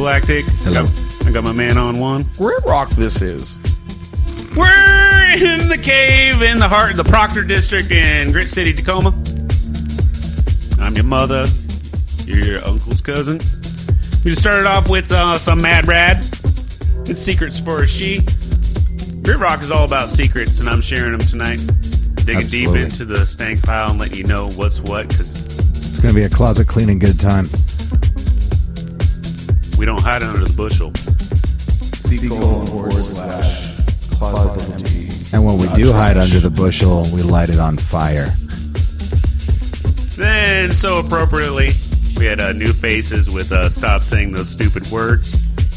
Galactic. I got, I got my man on one. Great rock this is. We're in the cave in the heart of the Proctor District in Grit City, Tacoma. I'm your mother. You're your uncle's cousin. We just started off with uh, some Mad Rad. It's Secrets for a She. Grit Rock is all about secrets, and I'm sharing them tonight. Digging deep into the stank pile and letting you know what's what, because it's going to be a closet cleaning good time. We don't hide under the bushel. Sequel forward slash closet empty. And when we do hide under the bushel, we light it on fire. Then, so appropriately, we had uh, new faces with uh, "Stop Saying Those Stupid Words"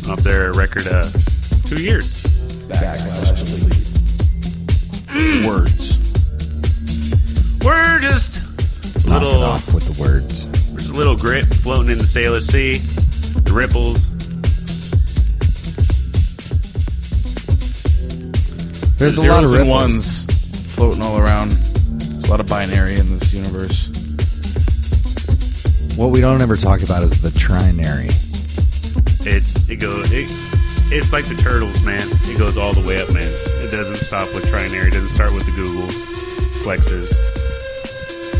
off their record, uh, two years. Backslash delete. Words. We're just a Knock it little, off with the words. we're just a little grit floating in the Salish Sea, ripples. There's a lot of and ones floating all around. There's a lot of binary in this universe. What we don't ever talk about is the trinary. It it goes. It, it's like the turtles, man. It goes all the way up, man. It doesn't stop with trinary. It doesn't start with the Googles, flexes.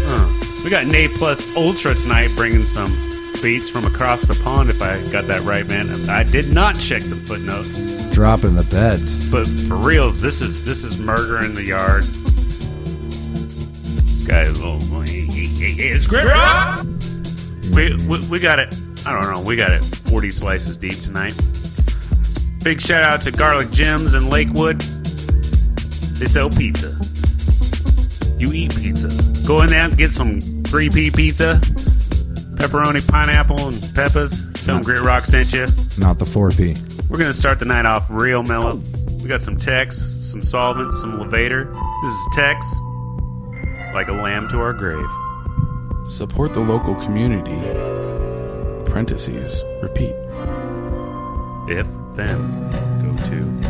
Huh. We got Nate Plus Ultra tonight, bringing some beats from across the pond. If I got that right, man. And I did not check the footnotes, Dropping the beds. but for reals, this is this is murder in the yard. This guy is he is great. We, we we got it. I don't know. We got it 40 slices deep tonight. Big shout out to Garlic Jim's in Lakewood. They sell pizza. You eat pizza. Go in there and get some 3P pizza, pepperoni, pineapple, and peppers. Tell them Great Rock sent you. Not the 4P. We're gonna start the night off real mellow. We got some Tex, some solvent, some Levator. This is Tex, like a lamb to our grave. Support the local community. Parentheses, Repeat. If then go to.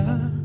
I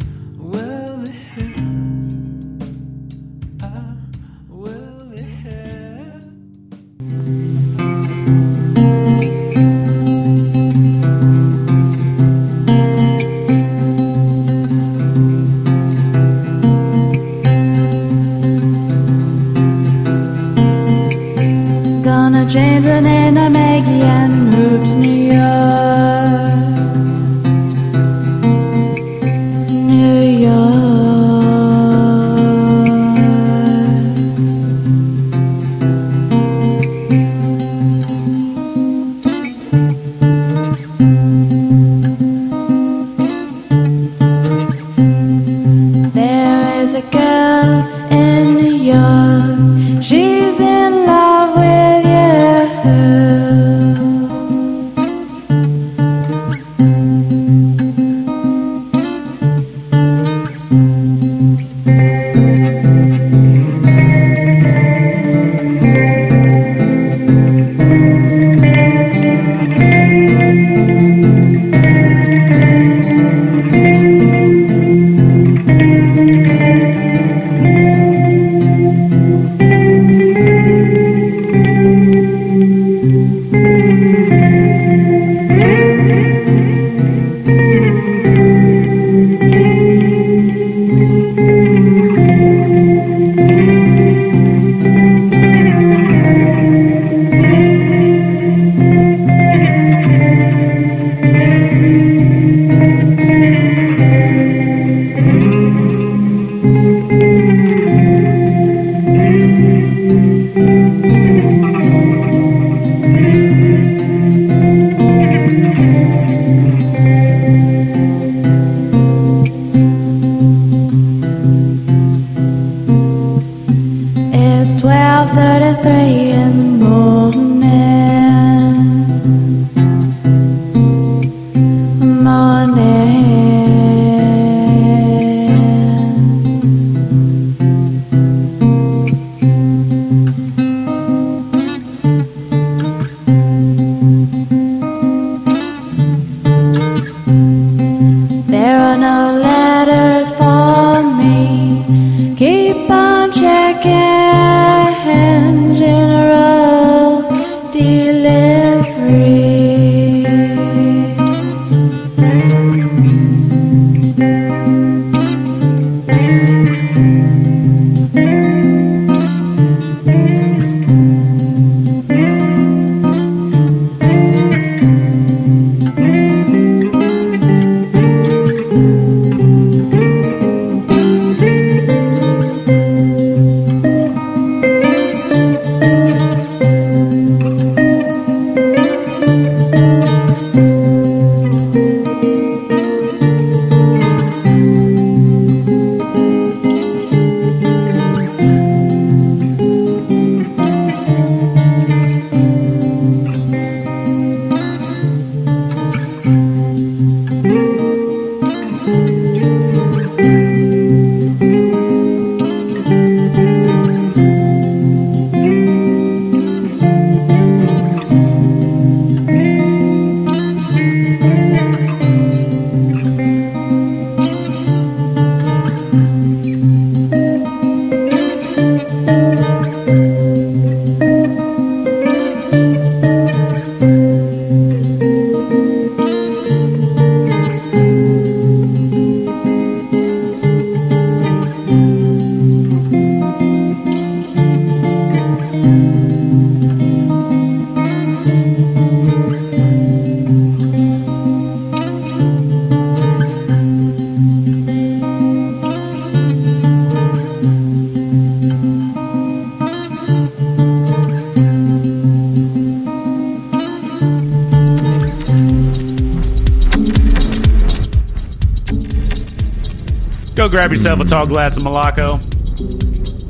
grab yourself a tall glass of Malaco.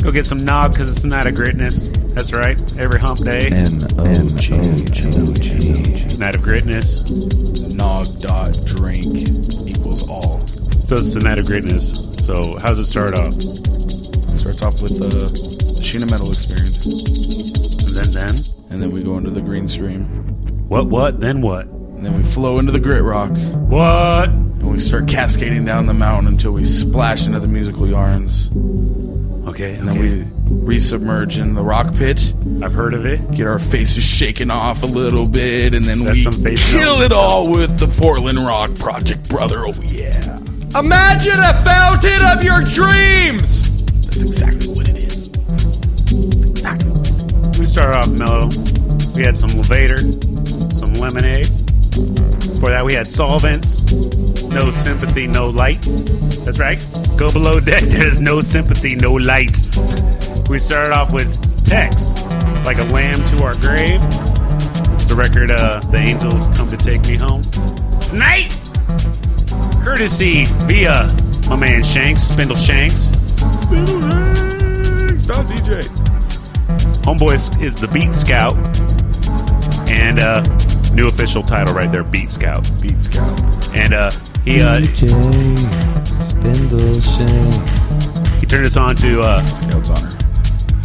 Go get some nog because it's a night of gritness. That's right. Every hump day, N O G N O G. night of gritness. Nog dot drink equals all. So it's the night of gritness. So how's it start off? Starts off with the Sheena Metal experience, And then then and then we go into the green stream, what what then what? and then we flow into the grit rock, What? And we start cascading down the mountain until we splash into the musical yarns, Okay, and then we resubmerge in the rock pit, I've heard of it. get our faces shaken off a little bit, and then That's we some face kill it all with the Portland Rock Project, brother. Oh yeah, Imagine a fountain of your dreams! that's exactly what it is. Exactly. We started off mellow. We had some Levator, some lemonade. Before that, we had solvents. No sympathy, no light. That's right. Go below deck. There's no sympathy, no light. We started off with Tex, like a lamb to our grave. It's the record. Uh, the angels come to take me home. Night. Courtesy via my man Shanks, Spindle Shanks. Spindle Shanks. Stop DJ. Homeboy is, is the Beat Scout, and uh, new official title right there, Beat Scout. Beat Scout. And uh, he uh, DJ Spindle he turned us on to uh, Scout's honor.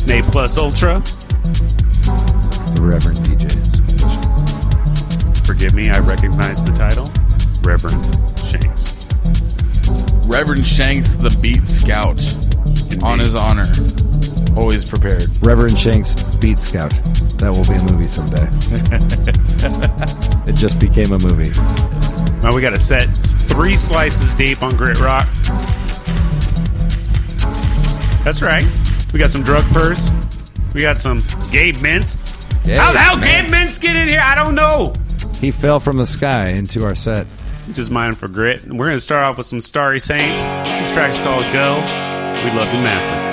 Nay Plus Ultra. The Reverend DJ Spindle Forgive me, I recognize the title, Reverend Shanks. Reverend Shanks, the Beat Scout, on his honor. Always prepared. Reverend Shanks Beat Scout. That will be a movie someday. it just became a movie. Now we got a set three slices deep on Grit Rock. That's right. We got some drug purse. We got some Gabe Mintz. How the hell Gabe Mintz get in here? I don't know. He fell from the sky into our set. Just mine for grit. We're going to start off with some Starry Saints. This track's called Go. We love you massive.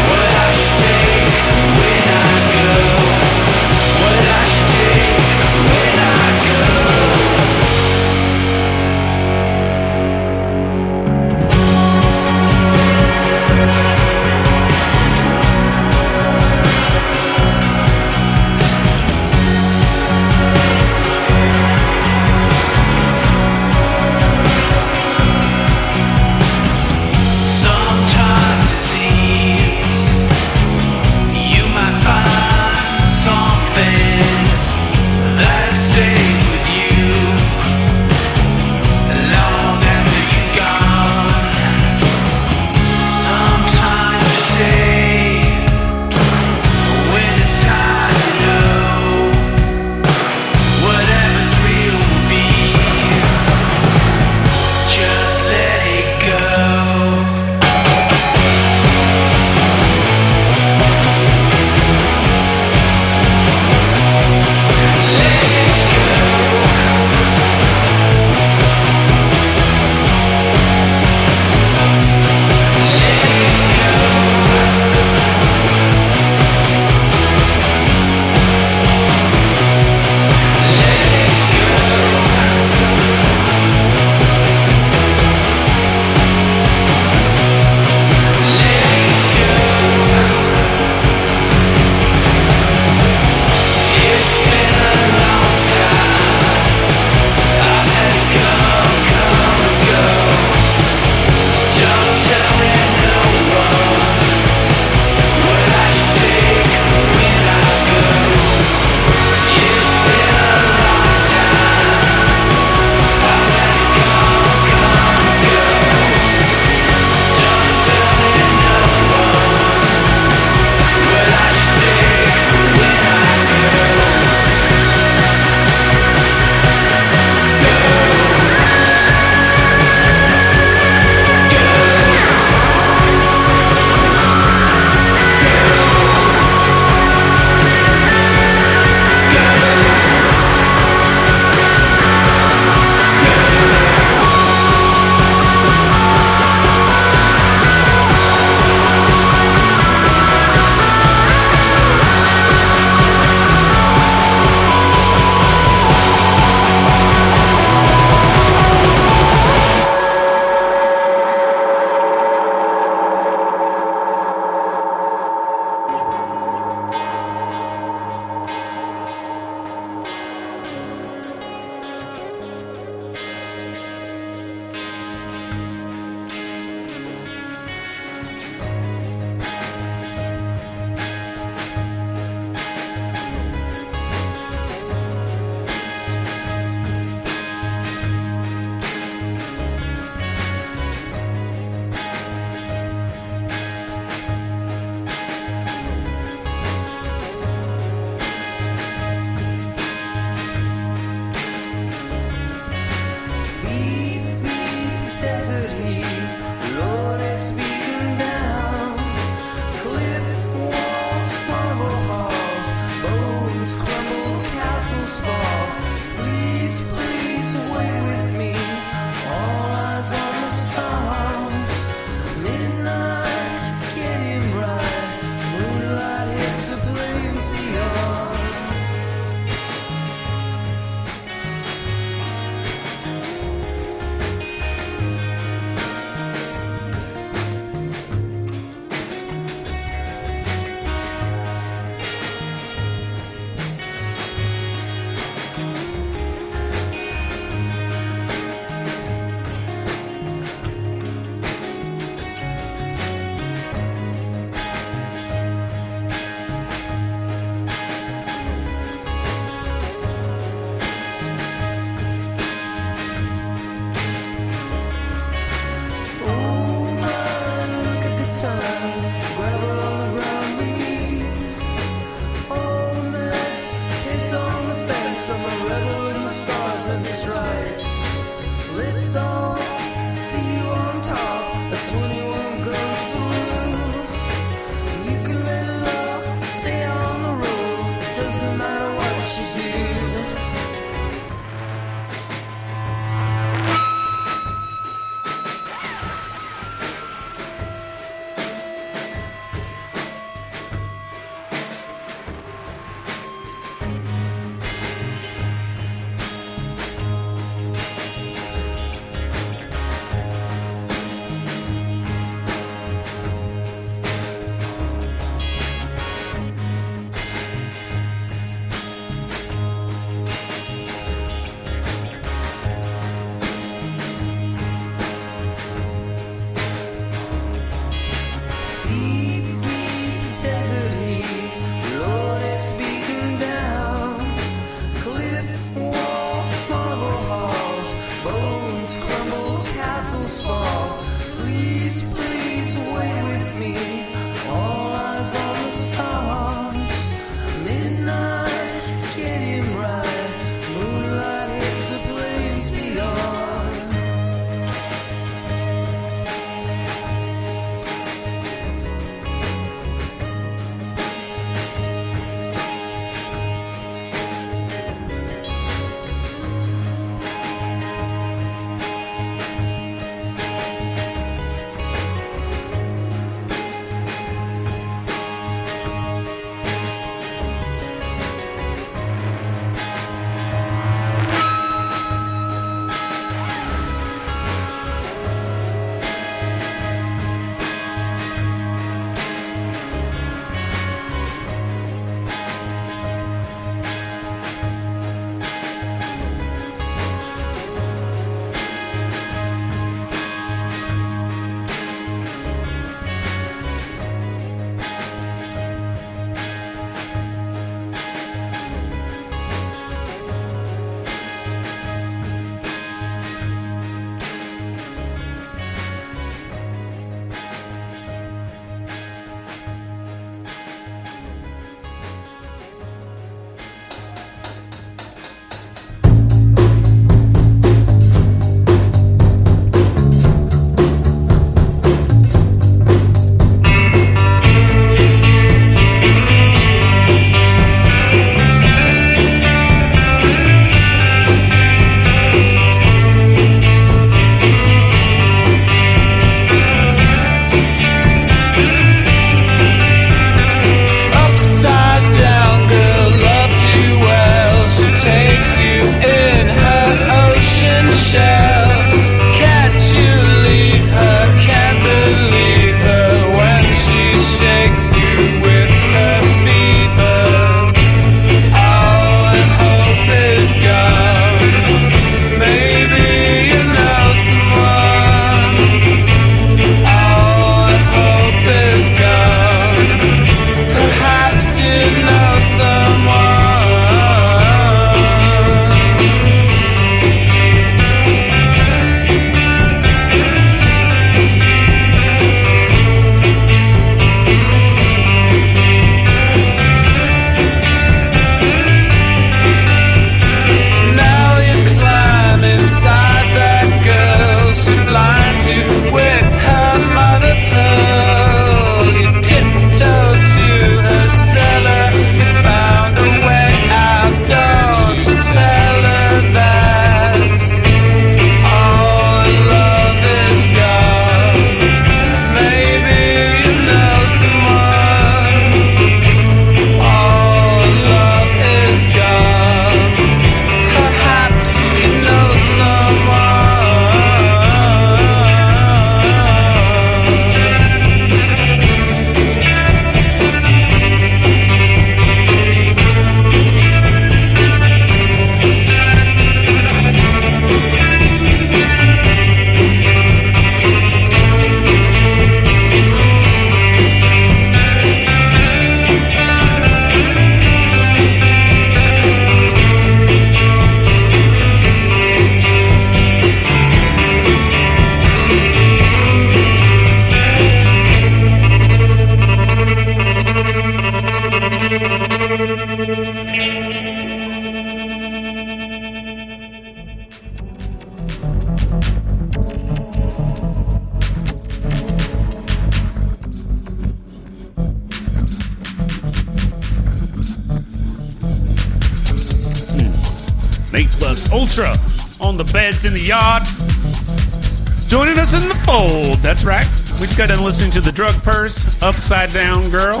We just got done listening to the Drug Purse, Upside Down Girl,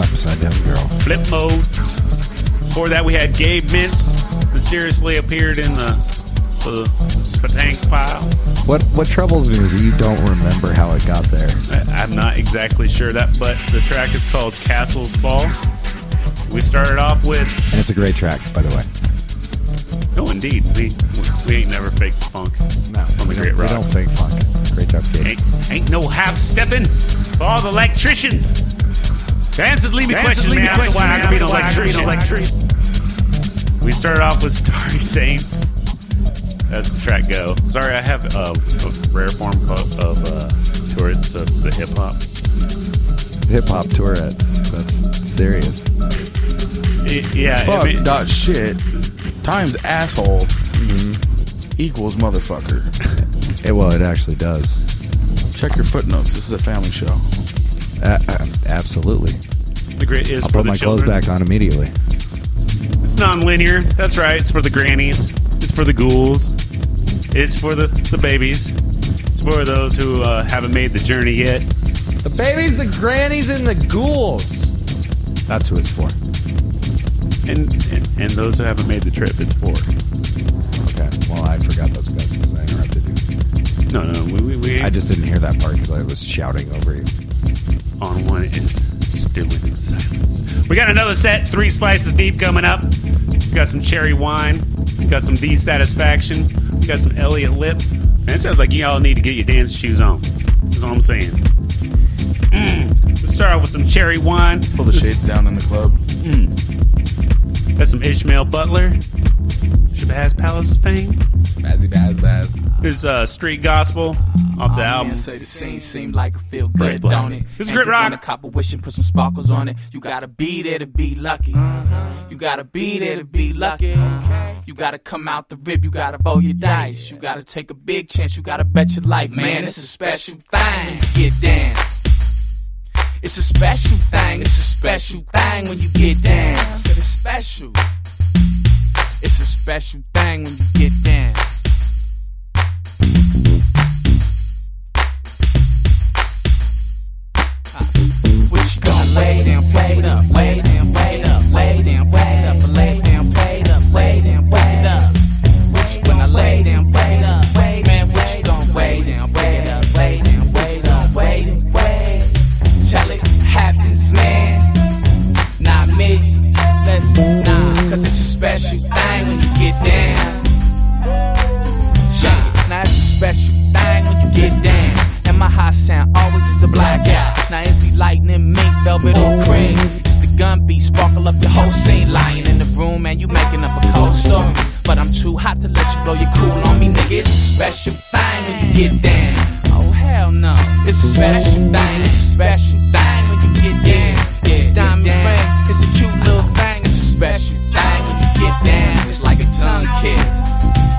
Upside down girl. Flip Mode. Before that, we had Gabe Mintz, mysteriously appeared in the, the Spatank pile. What what troubles me is that you don't remember how it got there. I- I'm not exactly sure that, but the track is called Castles Fall. We started off with, And it's a great track, by the way. oh, indeed, we we ain't never faked funk No, on the we Great don't, we don't fake funk. Great job, kid. Ain't, ain't no half stepping for all the electricians. The answers leave me questions, man. That's why I can be an electrician. We started off with Starry Saints. That's the track go. Sorry, I have uh, a rare form of, of uh, Tourette's of the hip hop. Hip hop Tourette's. That's serious. Y- Yeah, Fuck I mean, dot shit times asshole equals motherfucker. It, well, it actually does. Check your footnotes. This is a family show. Uh, uh, absolutely. the great is I'll for put the my children. clothes back on immediately. It's non-linear. That's right. It's for the grannies. It's for the ghouls. It's for the the babies. It's for those who uh, haven't made the journey yet. The babies, the grannies, and the ghouls. That's who it's for. And, and and those who haven't made the trip, it's for. Okay. Well, I forgot those guys No, no, we, we, we I just didn't hear that part because I was shouting over you. on one is stewing in silence. We got another set, three slices deep coming up. We got some cherry wine. We got some D satisfaction. We got some Elliot Lipp. And it sounds like y'all need to get your dancing shoes on. That's all I'm saying. Mm. Let's start off with some cherry wine. Pull the shades down in the club. That's some Ishmael Butler. Shabazz Palace fame. Bazzy baz baz. Here's uh, Street Gospel off the album. Say the scene seem like a feel good, block. don't it? This is Grit Rock. a copper wish and put some sparkles on it. You gotta be there to be lucky. You gotta be there to be lucky. You gotta come out the rib, you gotta roll your dice. You gotta take a big chance, you gotta bet your life. Man, it's a special thing to get down. It's a special thing, it's a special thing when you get down. It's special. It's a special thing when you get down. You gonna lay down, wait up, lay down, wait up, lay down, wait up, lay down, wait up, lay down, wait up. What you gonna lay down, wait up, wait man, what you gonna wait down, wait up, lay down, wait up, wait and wait. Tell it happens, man, not me. Listen, nah, cause it's a special thing when you get down. It, now it's a special thing when you get down. And my high sound always is a blackout. Now is he lightning, mink, velvet, or cream? It's the gun beat, sparkle up your whole scene. Lying in the room, man, you making up a cold story. But I'm too hot to let you blow your cool on me, nigga. It's a special thing when you get down. Oh hell no, it's a special thing. It's a special thing when you get down. It's a diamond ring, it's a cute little thing. It's a special thing when you get down. It's like a tongue kiss.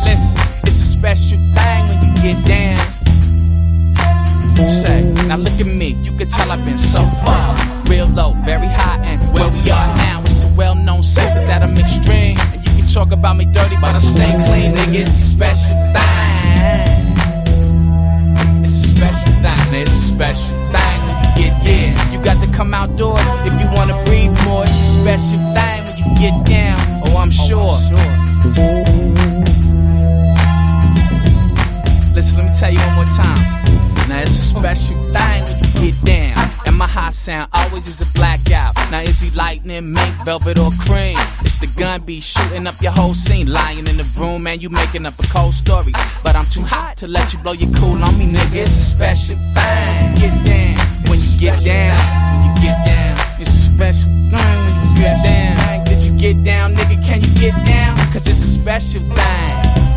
Listen, it's a special thing when you get down. Say, now look at me, you can tell I've been so far. Real low, very high, and where we are now, it's a well known secret that I'm extreme. And you can talk about me dirty, but I stay clean, nigga. It's a special thing. It's a special thing, it's a special thing when you get yeah. You got to come outdoors if you wanna breathe more. It's a special thing when you get down. Oh, I'm oh, sure. Listen, let me tell you one more time. Now it's a special thing when you get down. And my high sound always is a blackout. Now is he lightning, mink, velvet, or cream? It's the gun be shooting up your whole scene. Lying in the room, man, you making up a cold story. But I'm too hot to let you blow your cool on me, nigga. It's a special thing. Get down. When you get down, when you get down. It's a special thing you get down. Did you get down, nigga? Can you get down? Cause it's a special thing.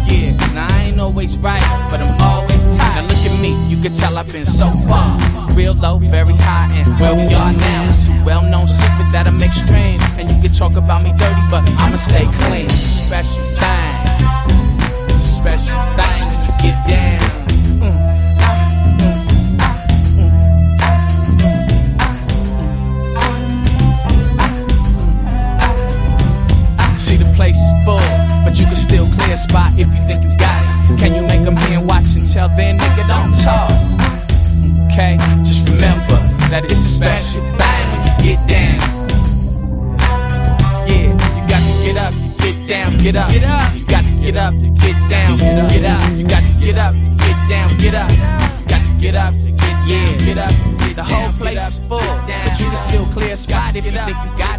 Yeah, now I ain't always right, but I'm always. Now look at me, you can tell I've been so far. Real low, very high, and where we are now. It's a well known secret that I'm extreme. And you can talk about me dirty, but I'ma stay clean. Special thing. Think you got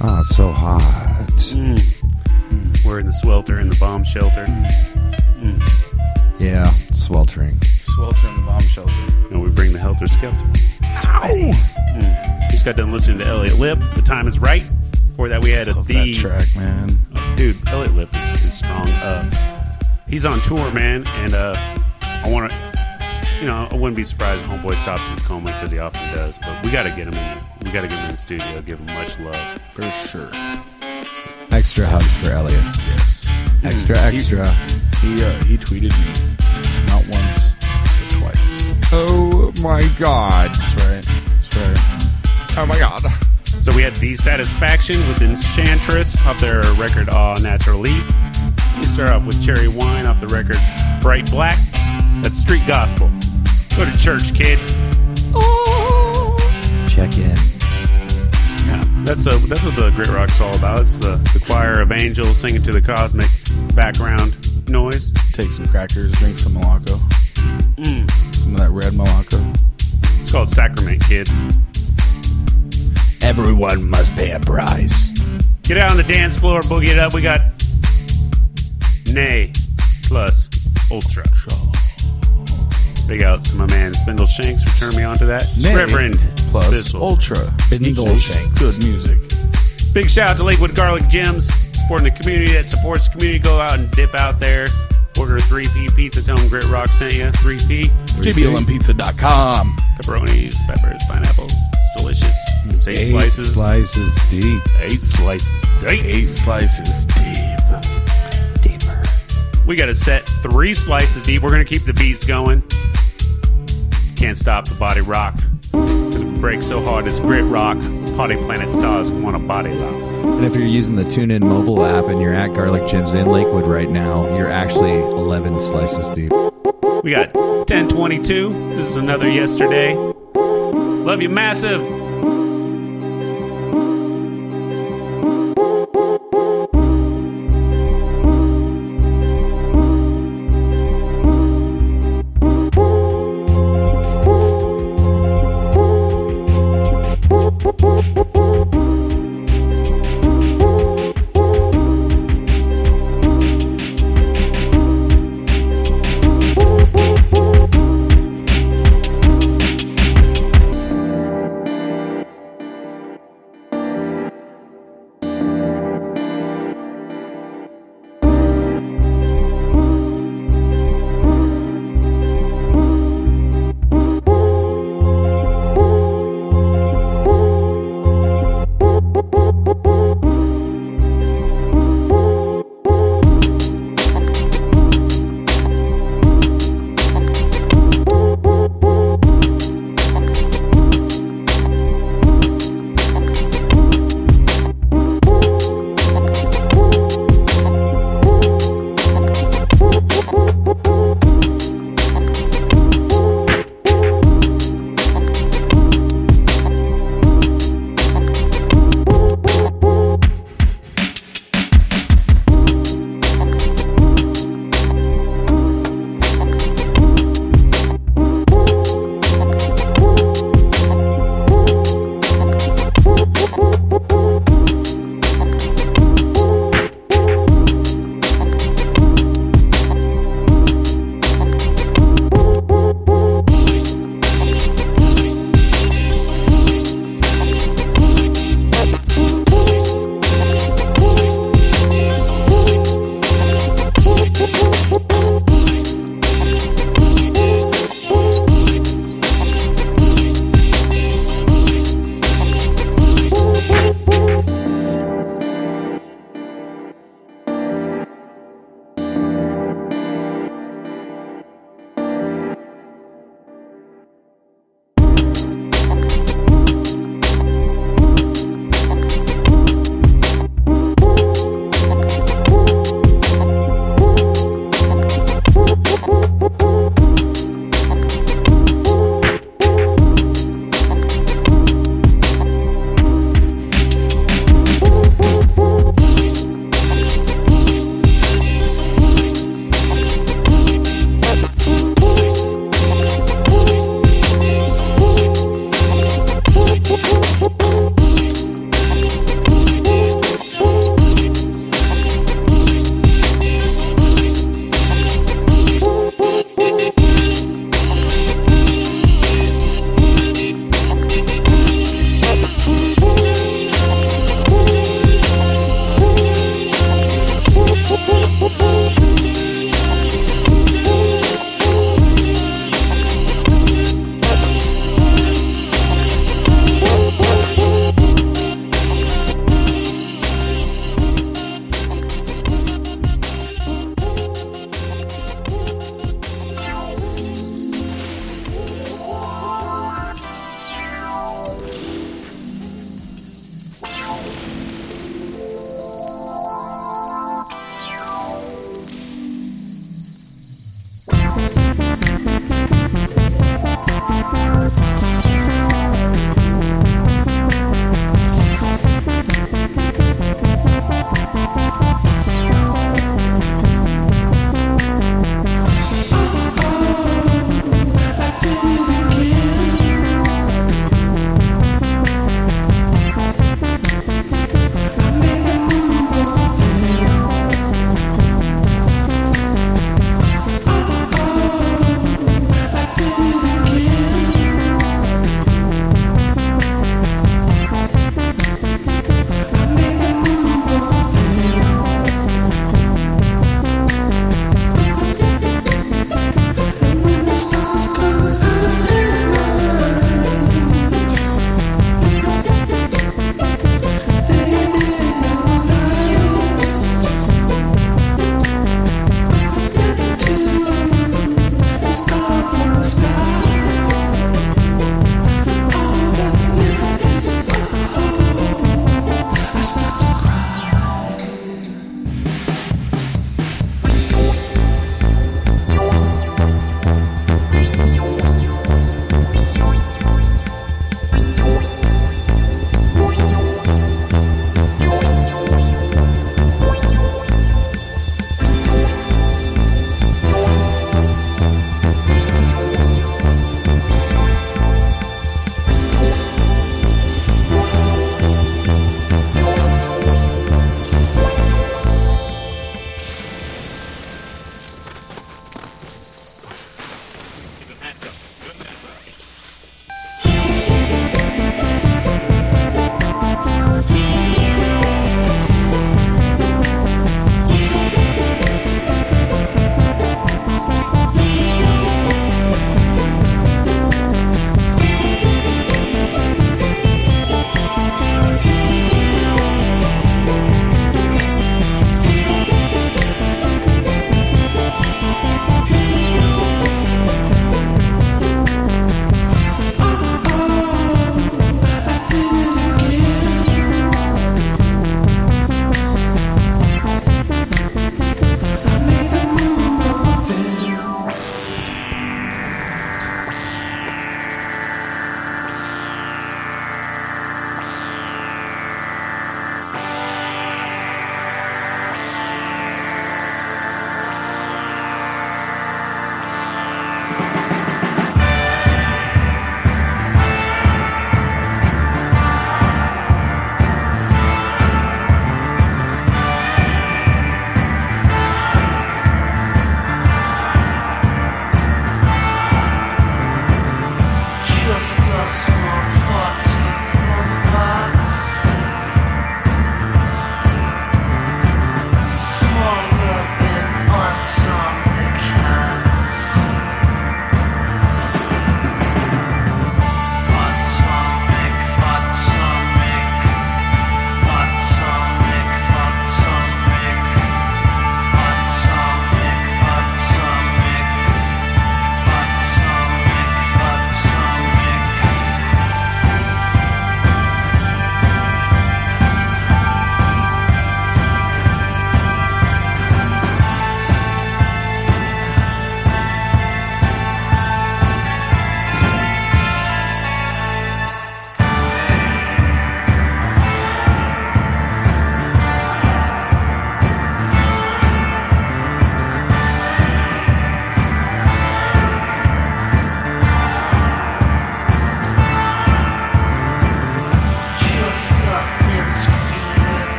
AC. Ah, it's so hot. Mm. We're in the swelter in the bomb shelter. Yeah, sweltering. Swelter in the bomb shelter. And we bring the helter skelter. Sweaty. Mm. Just got done listening to Elliot Lipp. The time is right. Before that, we had a Love the track, man. Oh, dude. Elliot Lipp is, is strong. Uh, he's on tour, man, and uh, I want to. You know, I wouldn't be surprised if Homeboy stops in Tacoma because he often does. But we got to get him in. We got to get him in the studio. Give him much love. For sure. Extra hugs for Elliot. Yes. Extra, He- extra. He uh, he tweeted me not once but twice. Oh my god. That's right. That's right. Oh my god. So we had The Satisfaction with Enchantress off their record All Naturally. We start off with Cherry Wine off the record Bright Black. That's street gospel. Go to church, kid. Oh. Check in. Yeah, that's a, that's what the grit rock's all about. It's the, the choir of angels singing to the cosmic background noise. Take some crackers, drink some Malaco. Mm. Some of that red Malaco. It's called Sacrament, kids. Everyone must pay a price. Get out on the dance floor, boogie it up. We got Ne plus Ultra. Big outs to my man Spindle Shanks for turning me on to that. Nay Reverend plus Spitzel. Ultra. Spindle Equals Shanks. Good music. Big shout out to Lakewood Garlic Jim's, supporting the community that supports the community. Go out and dip out there. Order a 3P pizza. Tell them Grit Rock sent you. 3P. GBLMPizza.com. Pepperonis, peppers, pineapples. It's delicious. It's eight, Eight slices. slices deep. eight slices. Deep. Eight slices deep. Deeper. We got to set three slices deep. We're going to keep the beats going. Can't stop the body rock. 'Cause it breaks so hard it's grit rock. Potty Planet stars want a body lock. And if you're using the TuneIn mobile app and you're at Garlic Jim's in Lakewood right now, you're actually 11 slices deep. We got 1022. This is another yesterday. Love you massive.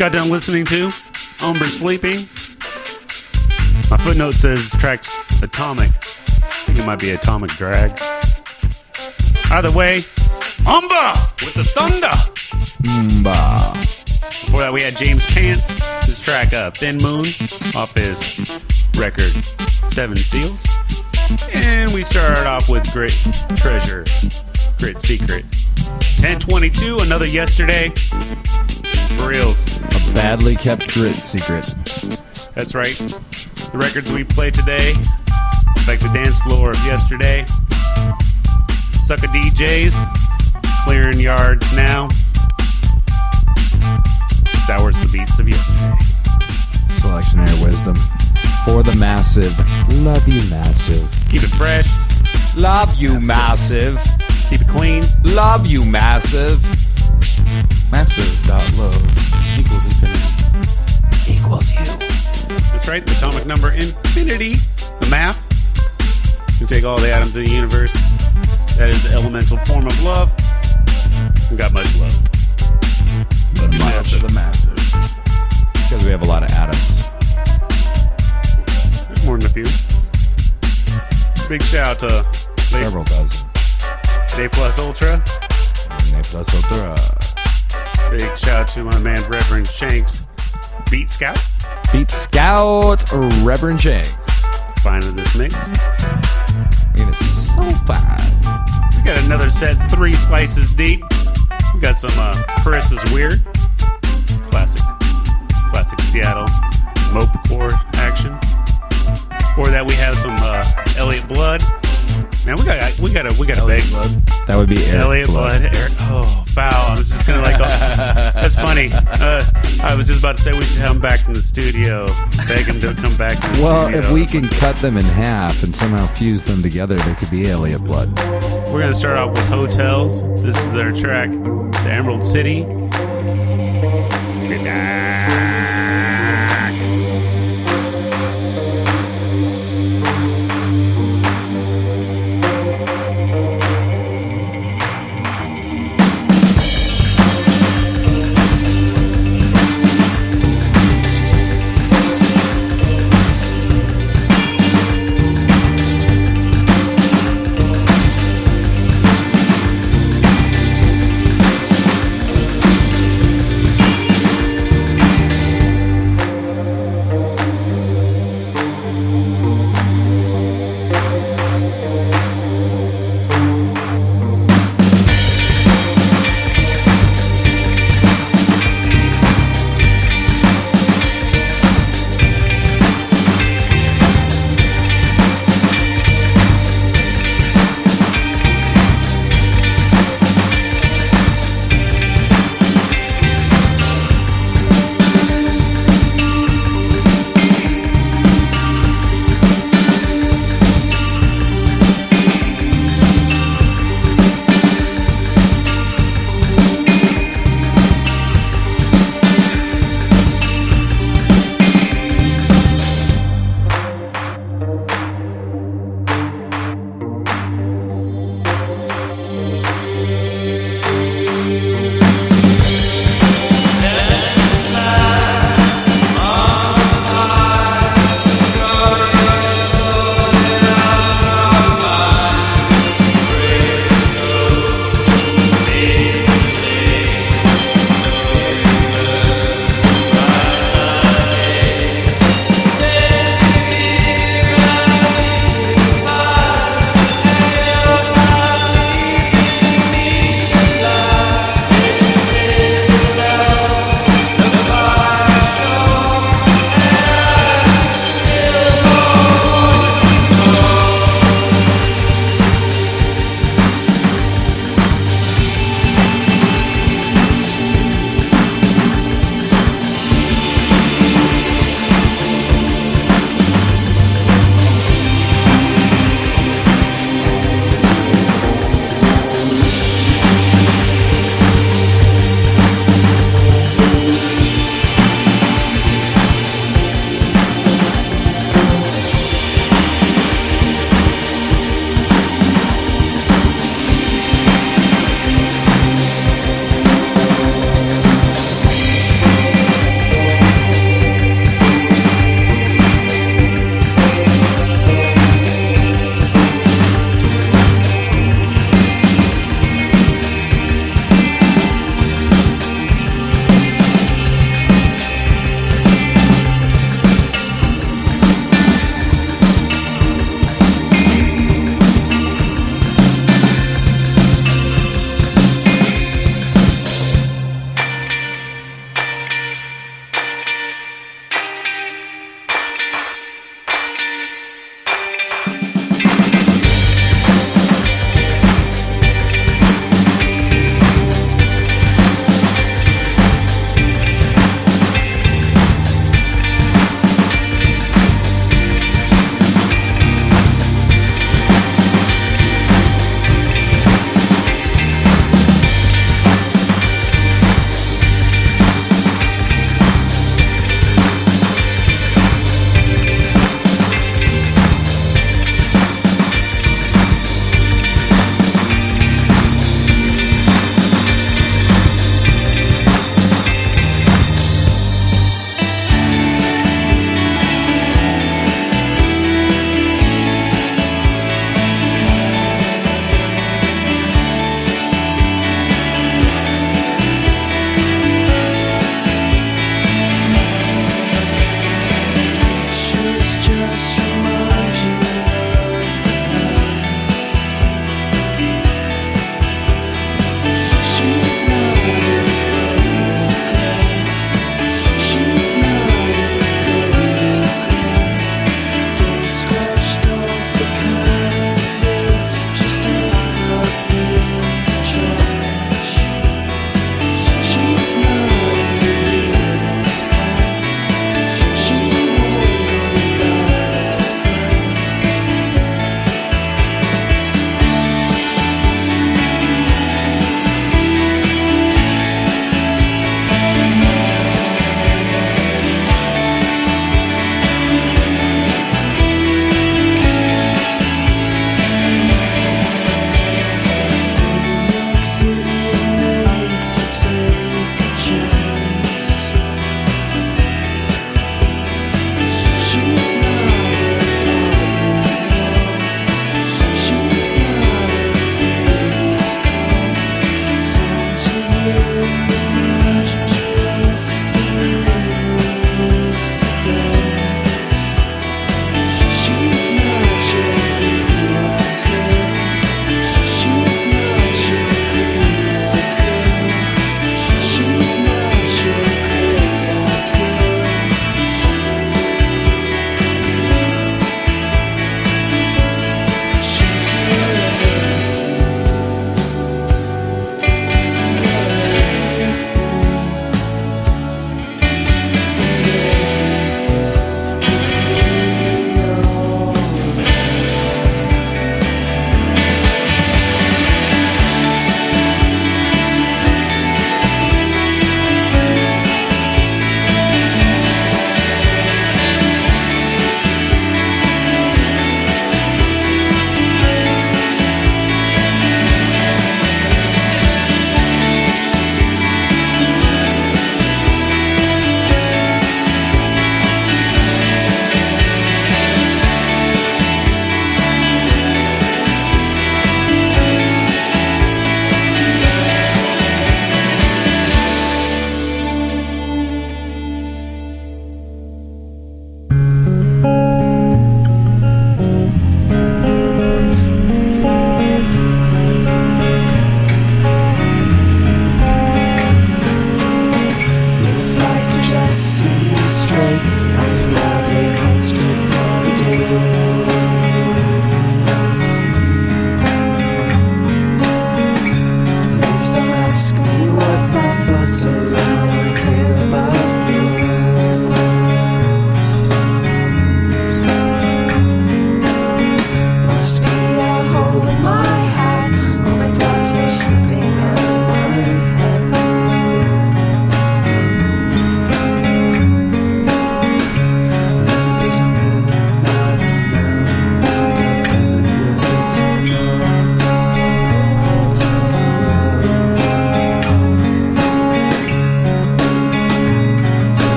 Got done listening to Umber Sleeping. My footnote says track Atomic. I think it might be Atomic Drag. Either way, Umber with the thunder. Mba. Before that, we had James Pants. His track uh, Thin Moon off his record Seven Seals. And we started off with Great Treasure, Great Secret. 1022, another yesterday. For reals. Badly kept grit secret. That's right. The records we play today, like the dance floor of yesterday. Sucker DJs, clearing yards now. Sours the beats of yesterday. Selectionary wisdom. For the massive. Love you, massive. Keep it fresh, Love you, massive. keep it clean. Love you, massive. Massive dot love equals infinity. Equals you. That's right, the atomic number infinity, the math. You take all the atoms in the universe. That is the elemental form of love. We got much love. You, Miles massive. the massive. Because we have a lot of atoms. There's more than a few. Big shout out to Several dozen. Day Plus Ultra. Ne plus ultra. Big shout out to my man Reverend Shanks, Beat Scout, Beat Scout Reverend Shanks. finding this mix. I mean, it's so fine. We got another set, three slices deep. We got some uh, Chris is weird, classic, classic Seattle mopecore action. Before that, we have some uh, Elliot Blood. Man, we got we got a we got a big That would be Erik Elliot Blood. Blood. Erik, oh, foul! I was just gonna like. oh, that's funny. Uh, I was just about to say we should have him back in the studio, beg him to come back. To the Well, studio. if we can cut them in half and somehow fuse them together, they could be Elliot Blood. We're gonna start off with hotels. This is their track, "The Emerald City." Good night.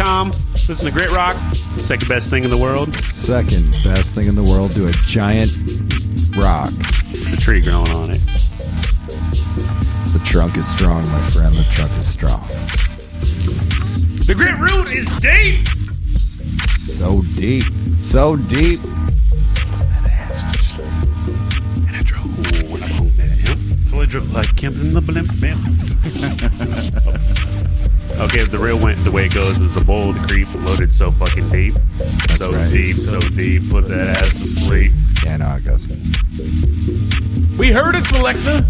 On Listen to Grit Rock, second best thing in the world. Second best thing in the world to a giant rock. The tree growing on it. The trunk is strong, my friend. The trunk is strong. The Grit Root is deep. So deep. So deep. And I drove when I'm home at him. So I drove like Kemp in the blimp, man. okay, if the real went the way it goes is a bowl of the creep loaded so fucking deep. so right. deep, so deep, put that ass to sleep. Yeah, I know how it goes. We heard it, Selecta.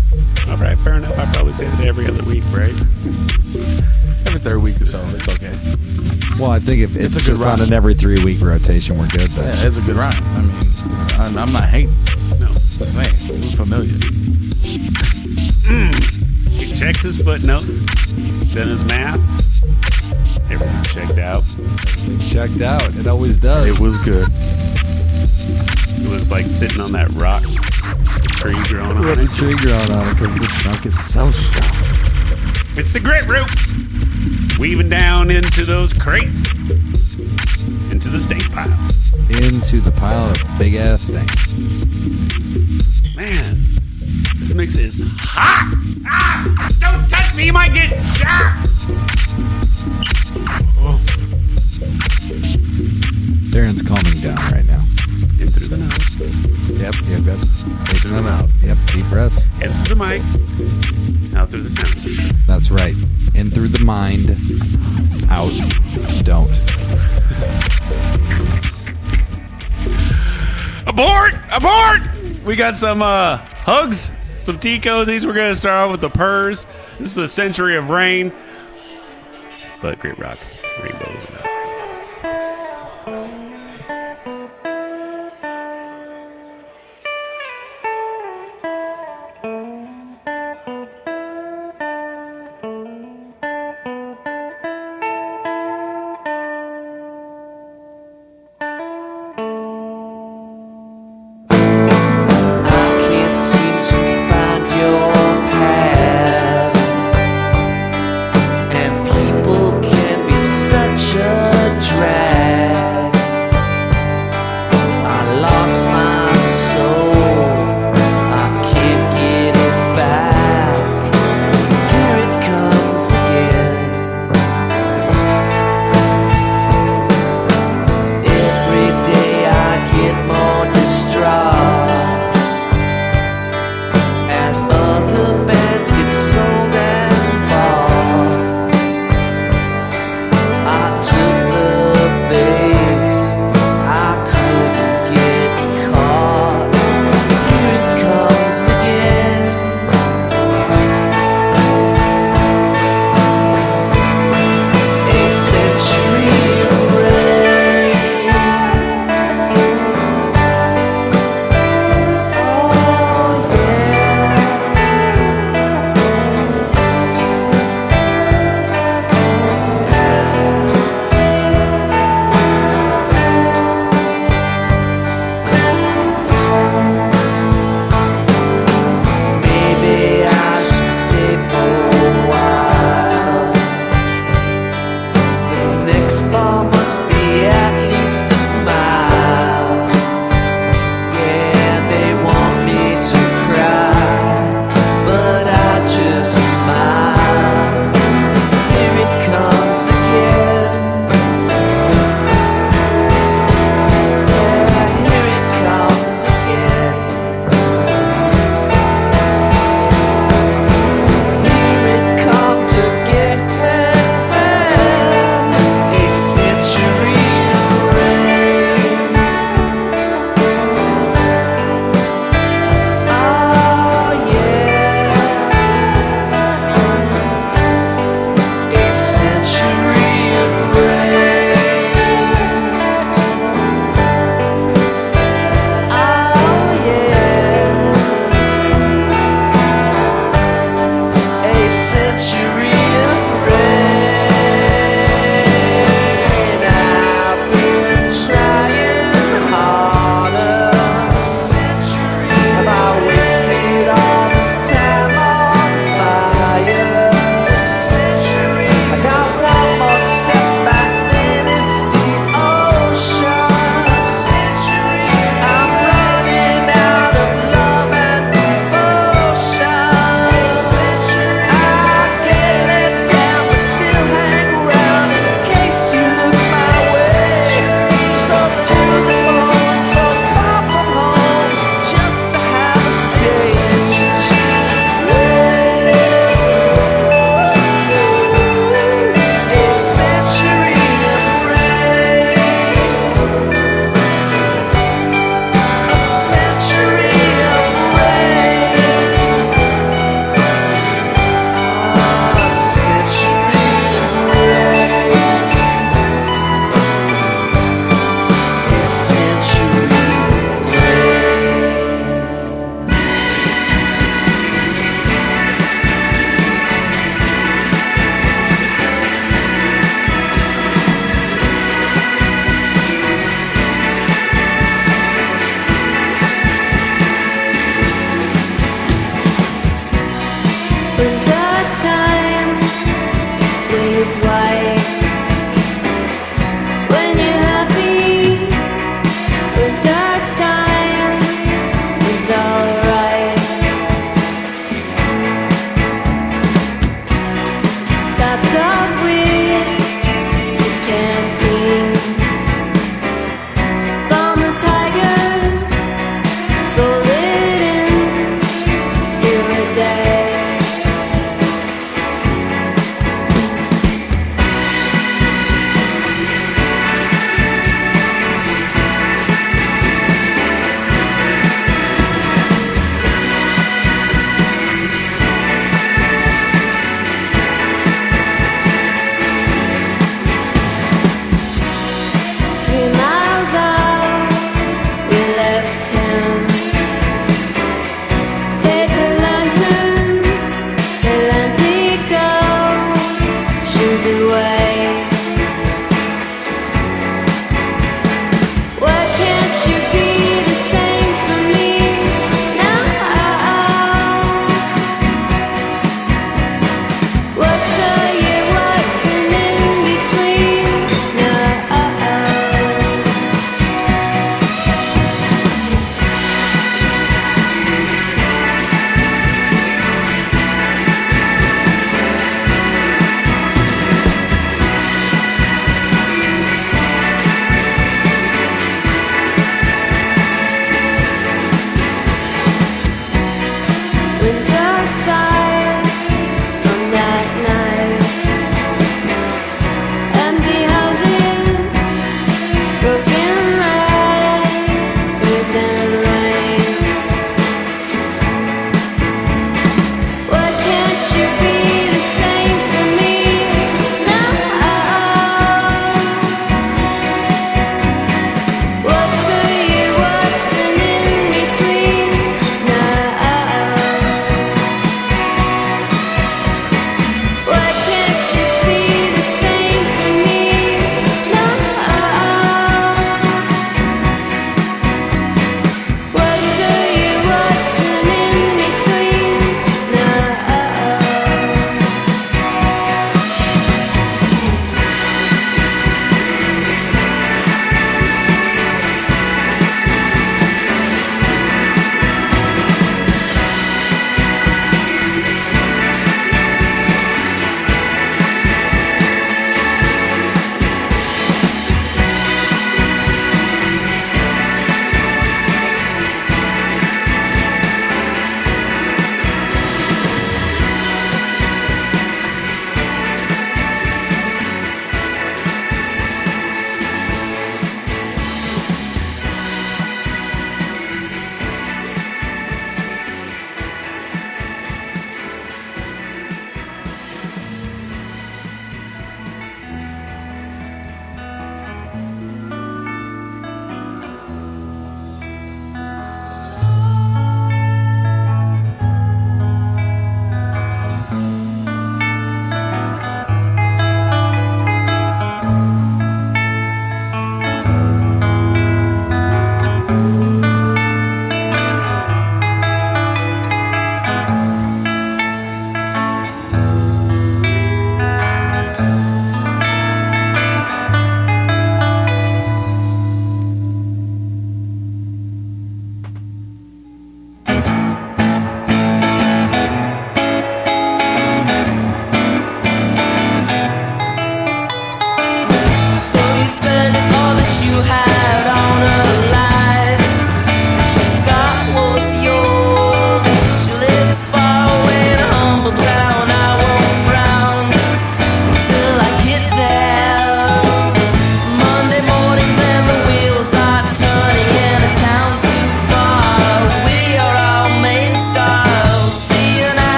All right, fair enough. I probably say that every other week, right? Every third week or so, it's okay. Well, I think if it's, It's a good just on rhyme. an every three week rotation, we're good. But Yeah, it's a good rhyme. I mean, I'm, I'm not hating. No. it's saying, we're familiar. He checked his footnotes, then his math. Checked out. checked out. It always does. It was good. It was like sitting on that rock, the tree growing on it. tree growing on it because the trunk is so strong. It's the grit root. Weaving down into those crates. Into the stink pile. Into the pile of big ass stank. Man, this mix is hot. Ah, don't touch me, you might get shot. Got some uh, hugs, some tea cozies. We're going to start off with the purrs. This is a century of rain. But great rocks, rainbows,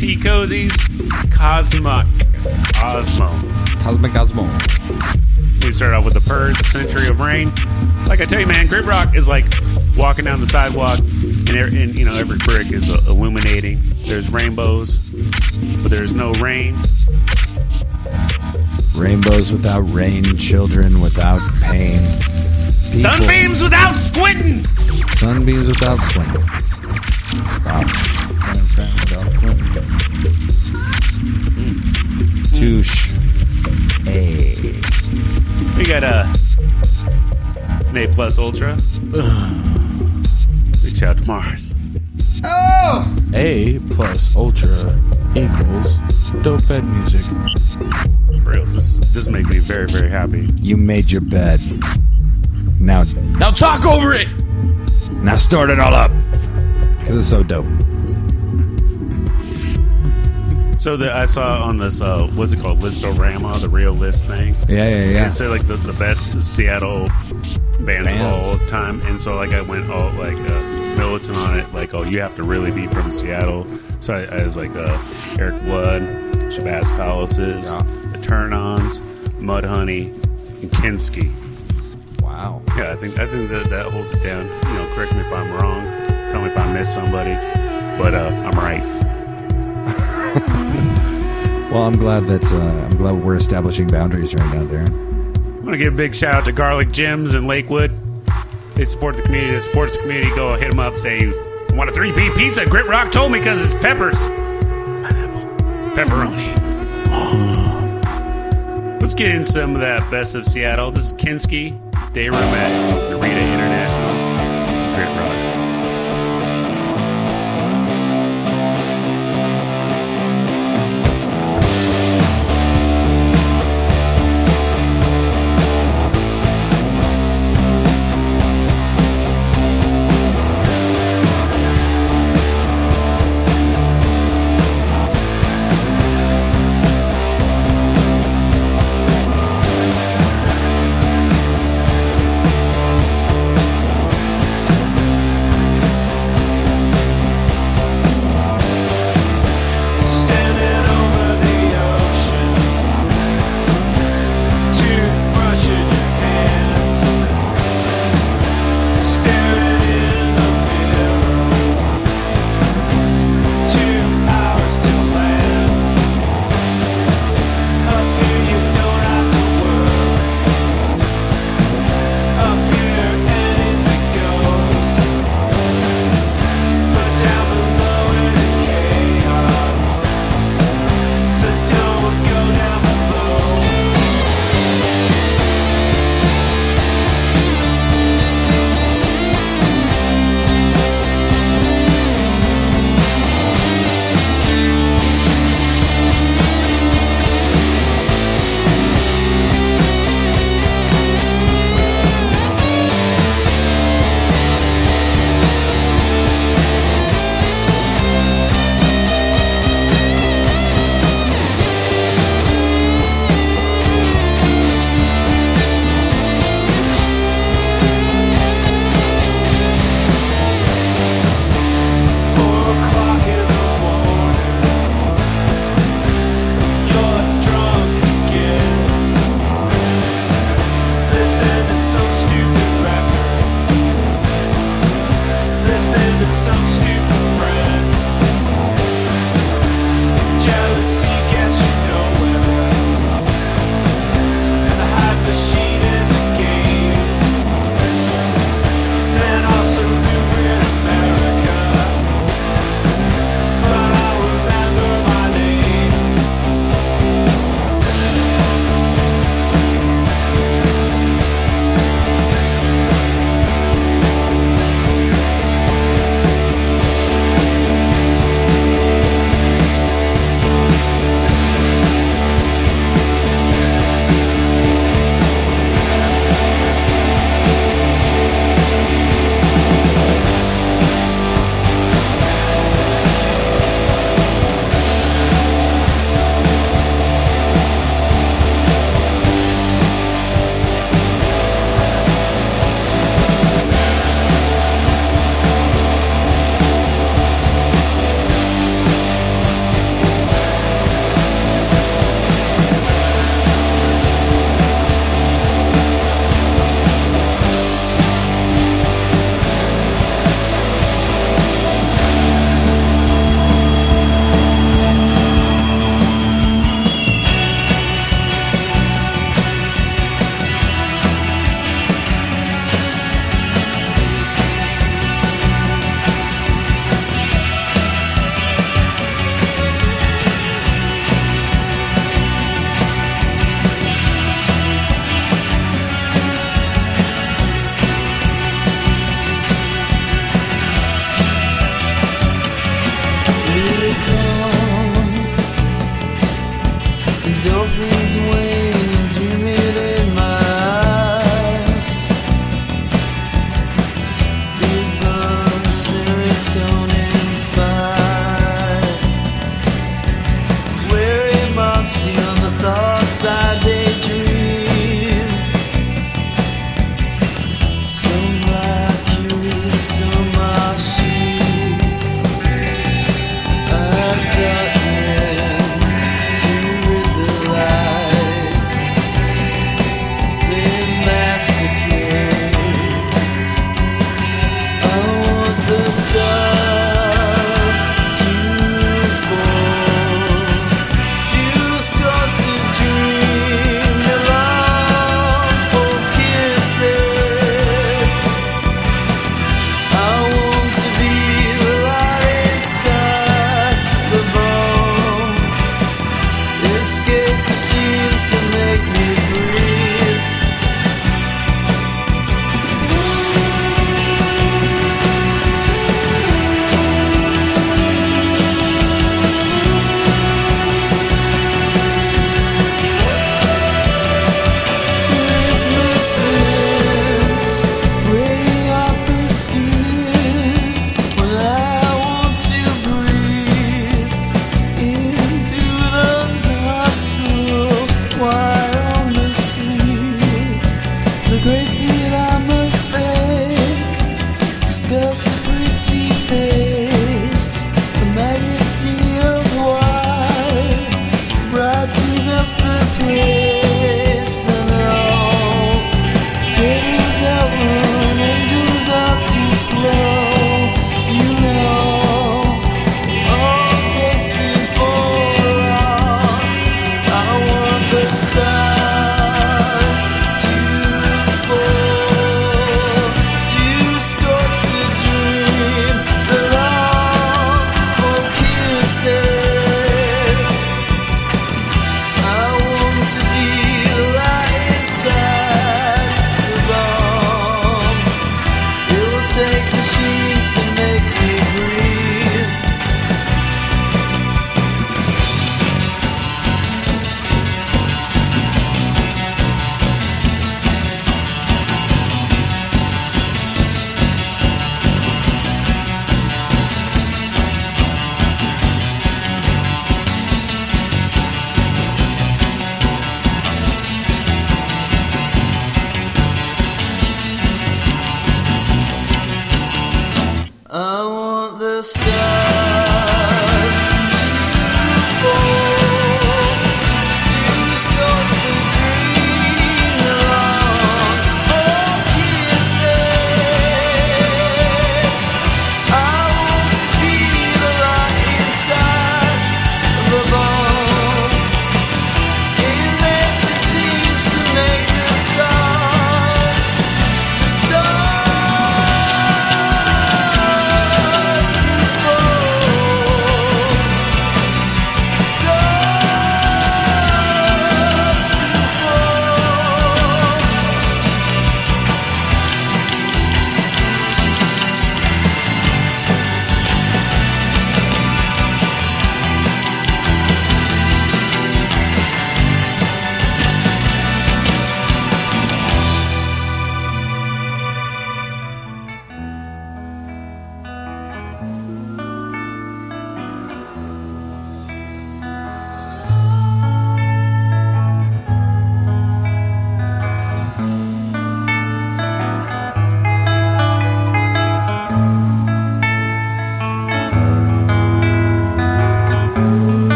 that we had uh, Tea Cozies Cosmic Osmo. Cosmic Osmo. We start off with the Purrs, a century of rain. Like I tell you, man, Grit Rock is like walking down the sidewalk, and, and you know every brick is uh, illuminating. There's rainbows, but there's no rain. Rainbows without rain, children without pain. People- Sunbeams without squinting. Sunbeams without squinting. Plus Ultra. Reach out to Mars. Oh! Ne plus ultra equals dope bed music. For real, this this makes me very very happy. You made your bed. Now, Now talk over it. now start it all up. Cause it's so dope. So that I saw on this, uh, what's it called, Listorama, the real list thing. Yeah, yeah, And yeah. it said like the, the best Seattle bands, of Bands. all time, and so like I went all like uh, militant on it, like oh you have to really be from Seattle. So I, I was like uh, Erik Blood, Shabazz Palaces, the Turn-Ons, Mudhoney, and Kinski. Wow. Yeah, I think I think that that holds it down. You know, correct me if I'm wrong. Tell me if I missed somebody, but uh, I'm right. Well, I'm glad that uh, I'm glad we're establishing boundaries right now, there. I want to give a big shout out to Garlic Jim's in Lakewood. They support the community. They support the community. Go hit them up. Say, I want a three P pizza. Grit Rock told me because it's peppers. Pepperoni. Oh. Let's get in some of that best of Seattle. This is Kinski, day room at Narita International. This is Grit Rock.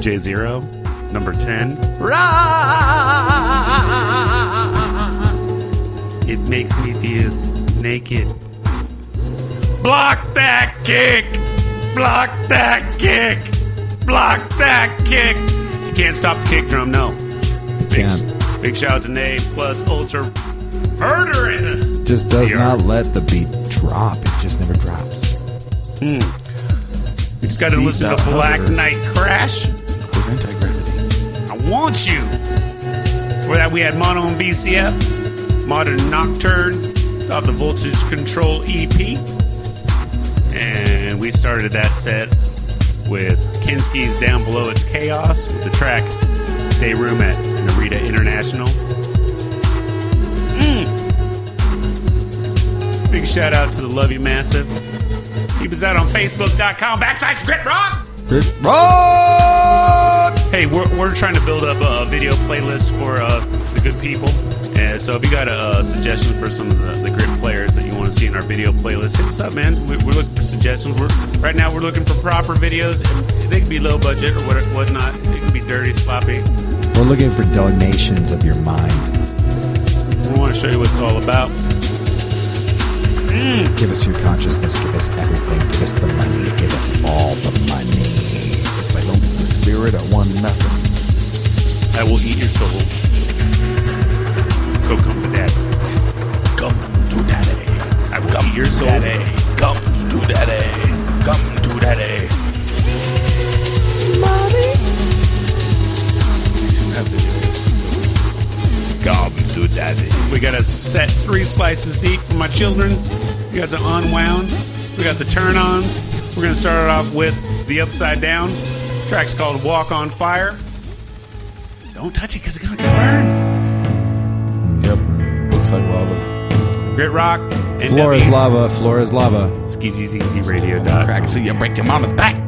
DJ Zero. Number 10. It makes me feel naked. Block that kick! Block that kick! Block that kick! You can't stop the kick drum, no. Big, Can't. big shout out to Ne plus Ultra Murdering. Just does VR. not let the beat drop. It just never drops. Hmm. You just got to Beat listen to Black hover. Knight Crash. You. For that, we had Mono and BCF, Modern Nocturne. It's off the Voltage Control EP. And we started that set with Kinski's Down Below It's Chaos with the track Day Room at Narita International. Mm. Big shout out to the Love You Massive. Keep us out on Facebook.com backslash Grit Rock. Hey, we're, we're trying to build up a video playlist for uh, the good people. And so if you got a, uh suggestion for some of the, the grid players that you want to see in our video playlist, hit us up, man. We, we're looking for suggestions. We're, right now, we're looking for proper videos. And they can be low budget or what, whatnot. It can be dirty, sloppy. We're looking for donations of your mind. We want to show you what it's all about. Mm. Give us your consciousness. Give us everything. Give us the money. Give us all the money. Spirit, I want nothing. I will eat your soul. So come to daddy. Come to daddy. I will eat your soul. Daddy. Come to daddy. Come to daddy. You seen that? Come to daddy. We got a set three slices deep for my children's. You guys are unwound. We got the turn ons. We're going to start it off with the upside down. Track's called Walk on Fire. Don't touch it because it's going to burn. Yep. Looks like lava. Grit Rock. NW. Floor is lava. Floor is lava. SkeezyZZ Radio. Crack so you break your mama's back.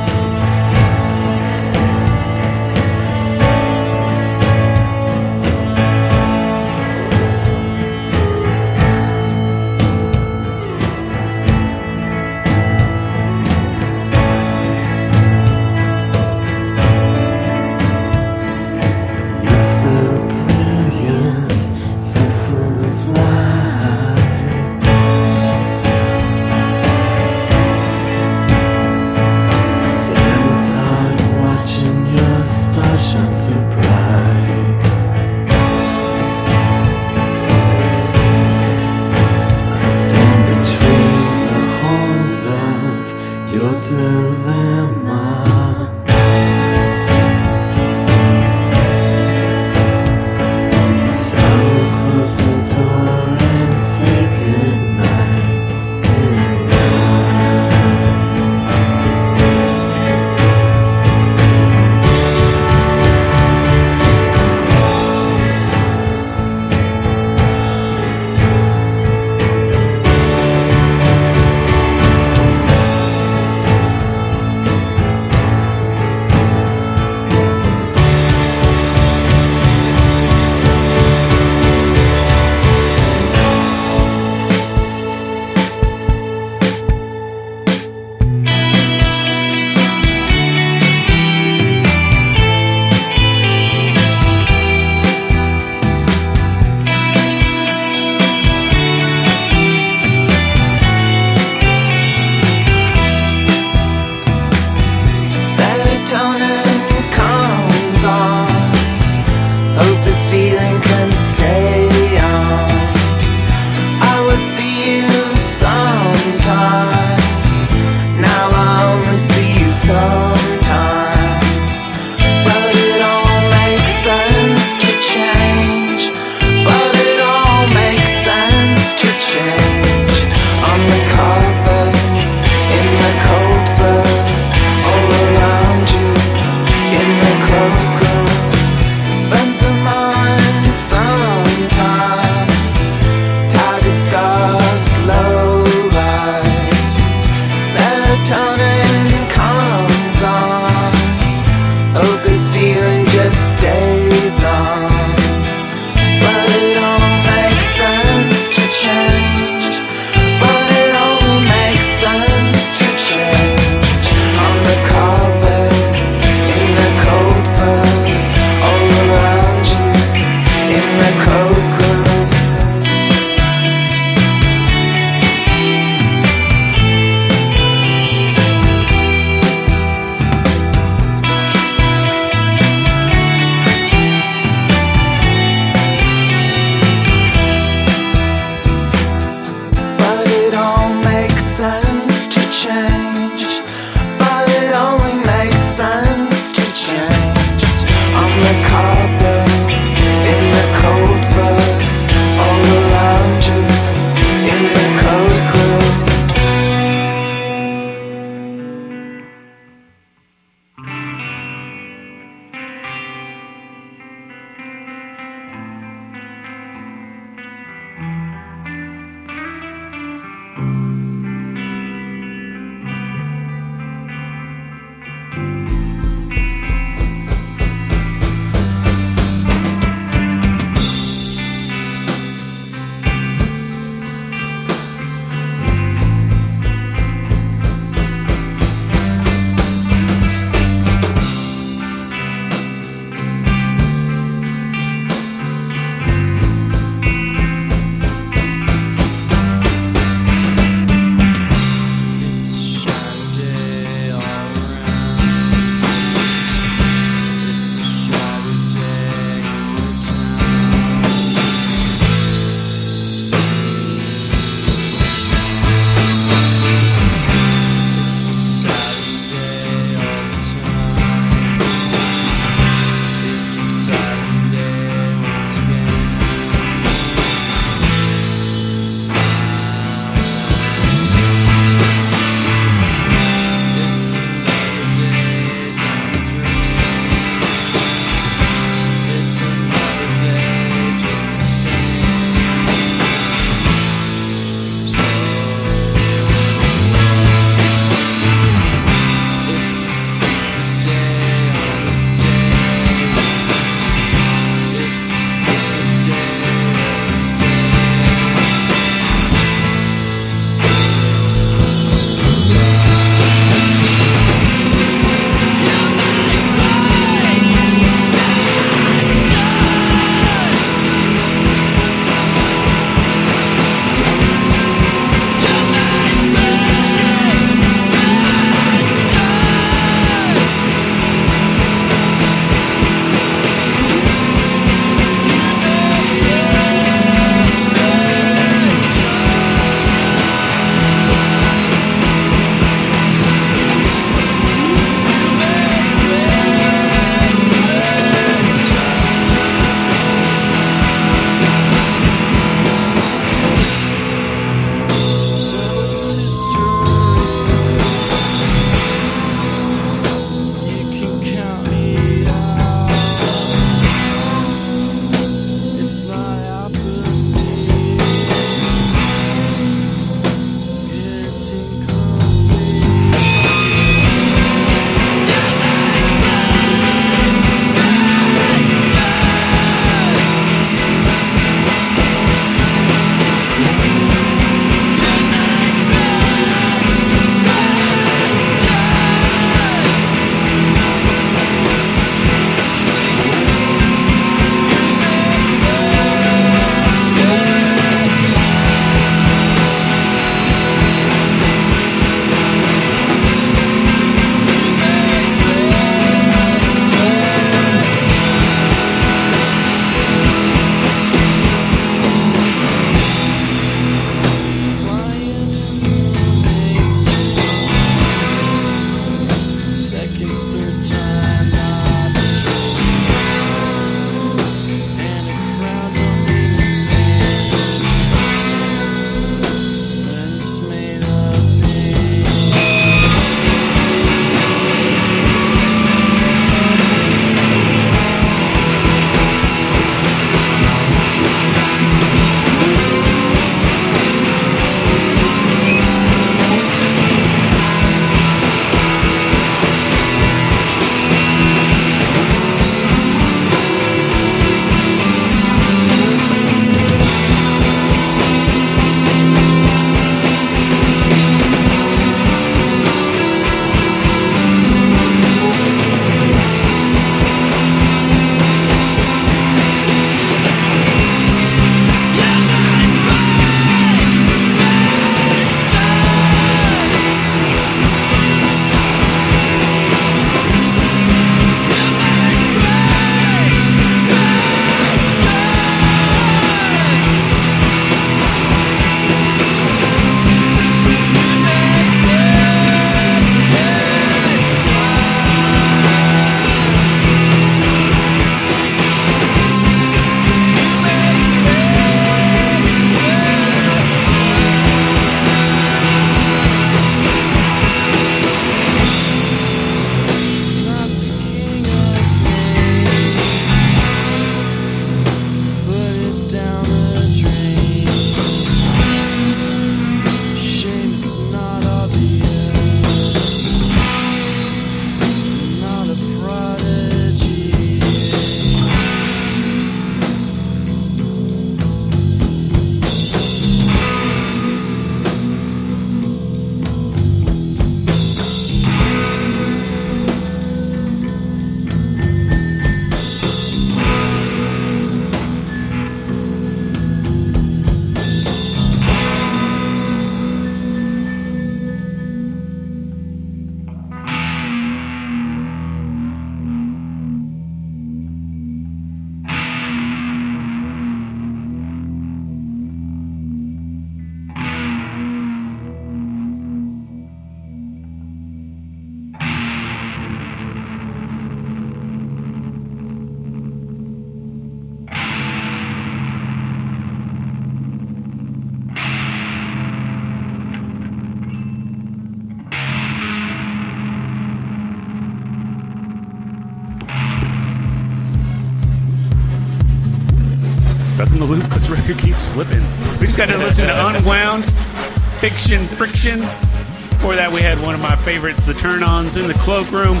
Friction. Before that, we had one of my favorites, The Turn Ons in the Cloakroom.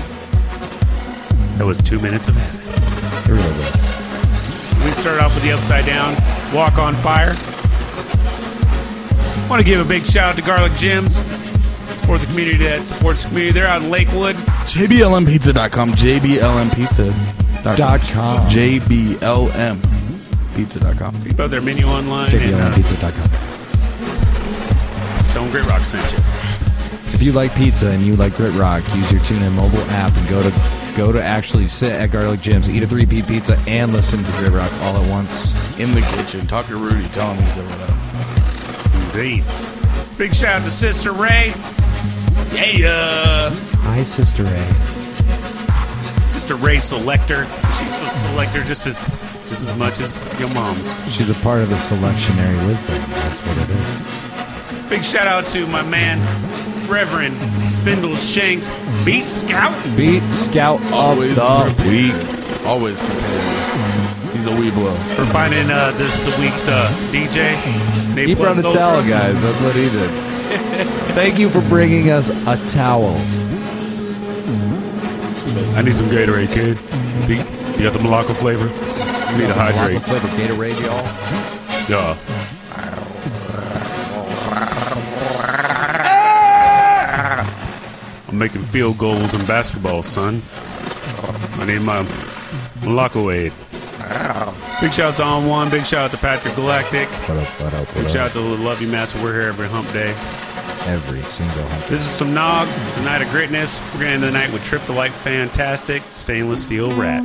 That was two minutes of heaven. It really was. We start off with the Upside Down, Walk on Fire. Want to give a big shout out to Garlic Jim's. Support the community that supports the community. They're out in Lakewood. JBLMpizza.com. JBLMpizza.com. Dot com. JBLMpizza.com. Keep out their menu online. And, uh, JBLMpizza.com. Don't Grit Rock sent you. If you like pizza and you like Grit Rock, use your TuneIn mobile app and go to go to actually sit at Garlic Jim's, eat a three peat pizza, and listen to Grit Rock all at once. In the kitchen. Talk to Rudy. Tell him he's over there. Indeed. Big shout out to Sister Ray. Yeah. Uh, Hi, Sister A. Sister Ray Selector. She's a selector just as just as much as your mom's. She's a part of the selectionary wisdom. That's what it is. Big shout out to my man, Reverend Spindle Shanks, Beat Scout. Beat Scout Always of the prepared. Always prepared. He's a Webelo. for finding uh, this week's uh, DJ. Ne He brought a Ultra. towel, guys. That's what he did. Thank you for bringing us a towel. I need some Gatorade, kid. Pete, you got the Malacca flavor? You need to hydrate. Flavor Gatorade, y'all. Yeah. I'm making field goals in basketball, son. I need my aid. Big shout out to On One. Big shout out to Patrick Galactic. What up, what up, what Big shout out to Love You Master. We're here every hump day. Every single hump. This is some Nog. It's a night of greatness. We're going to end the night with Trip the Light Fantastic Stainless Steel Rat.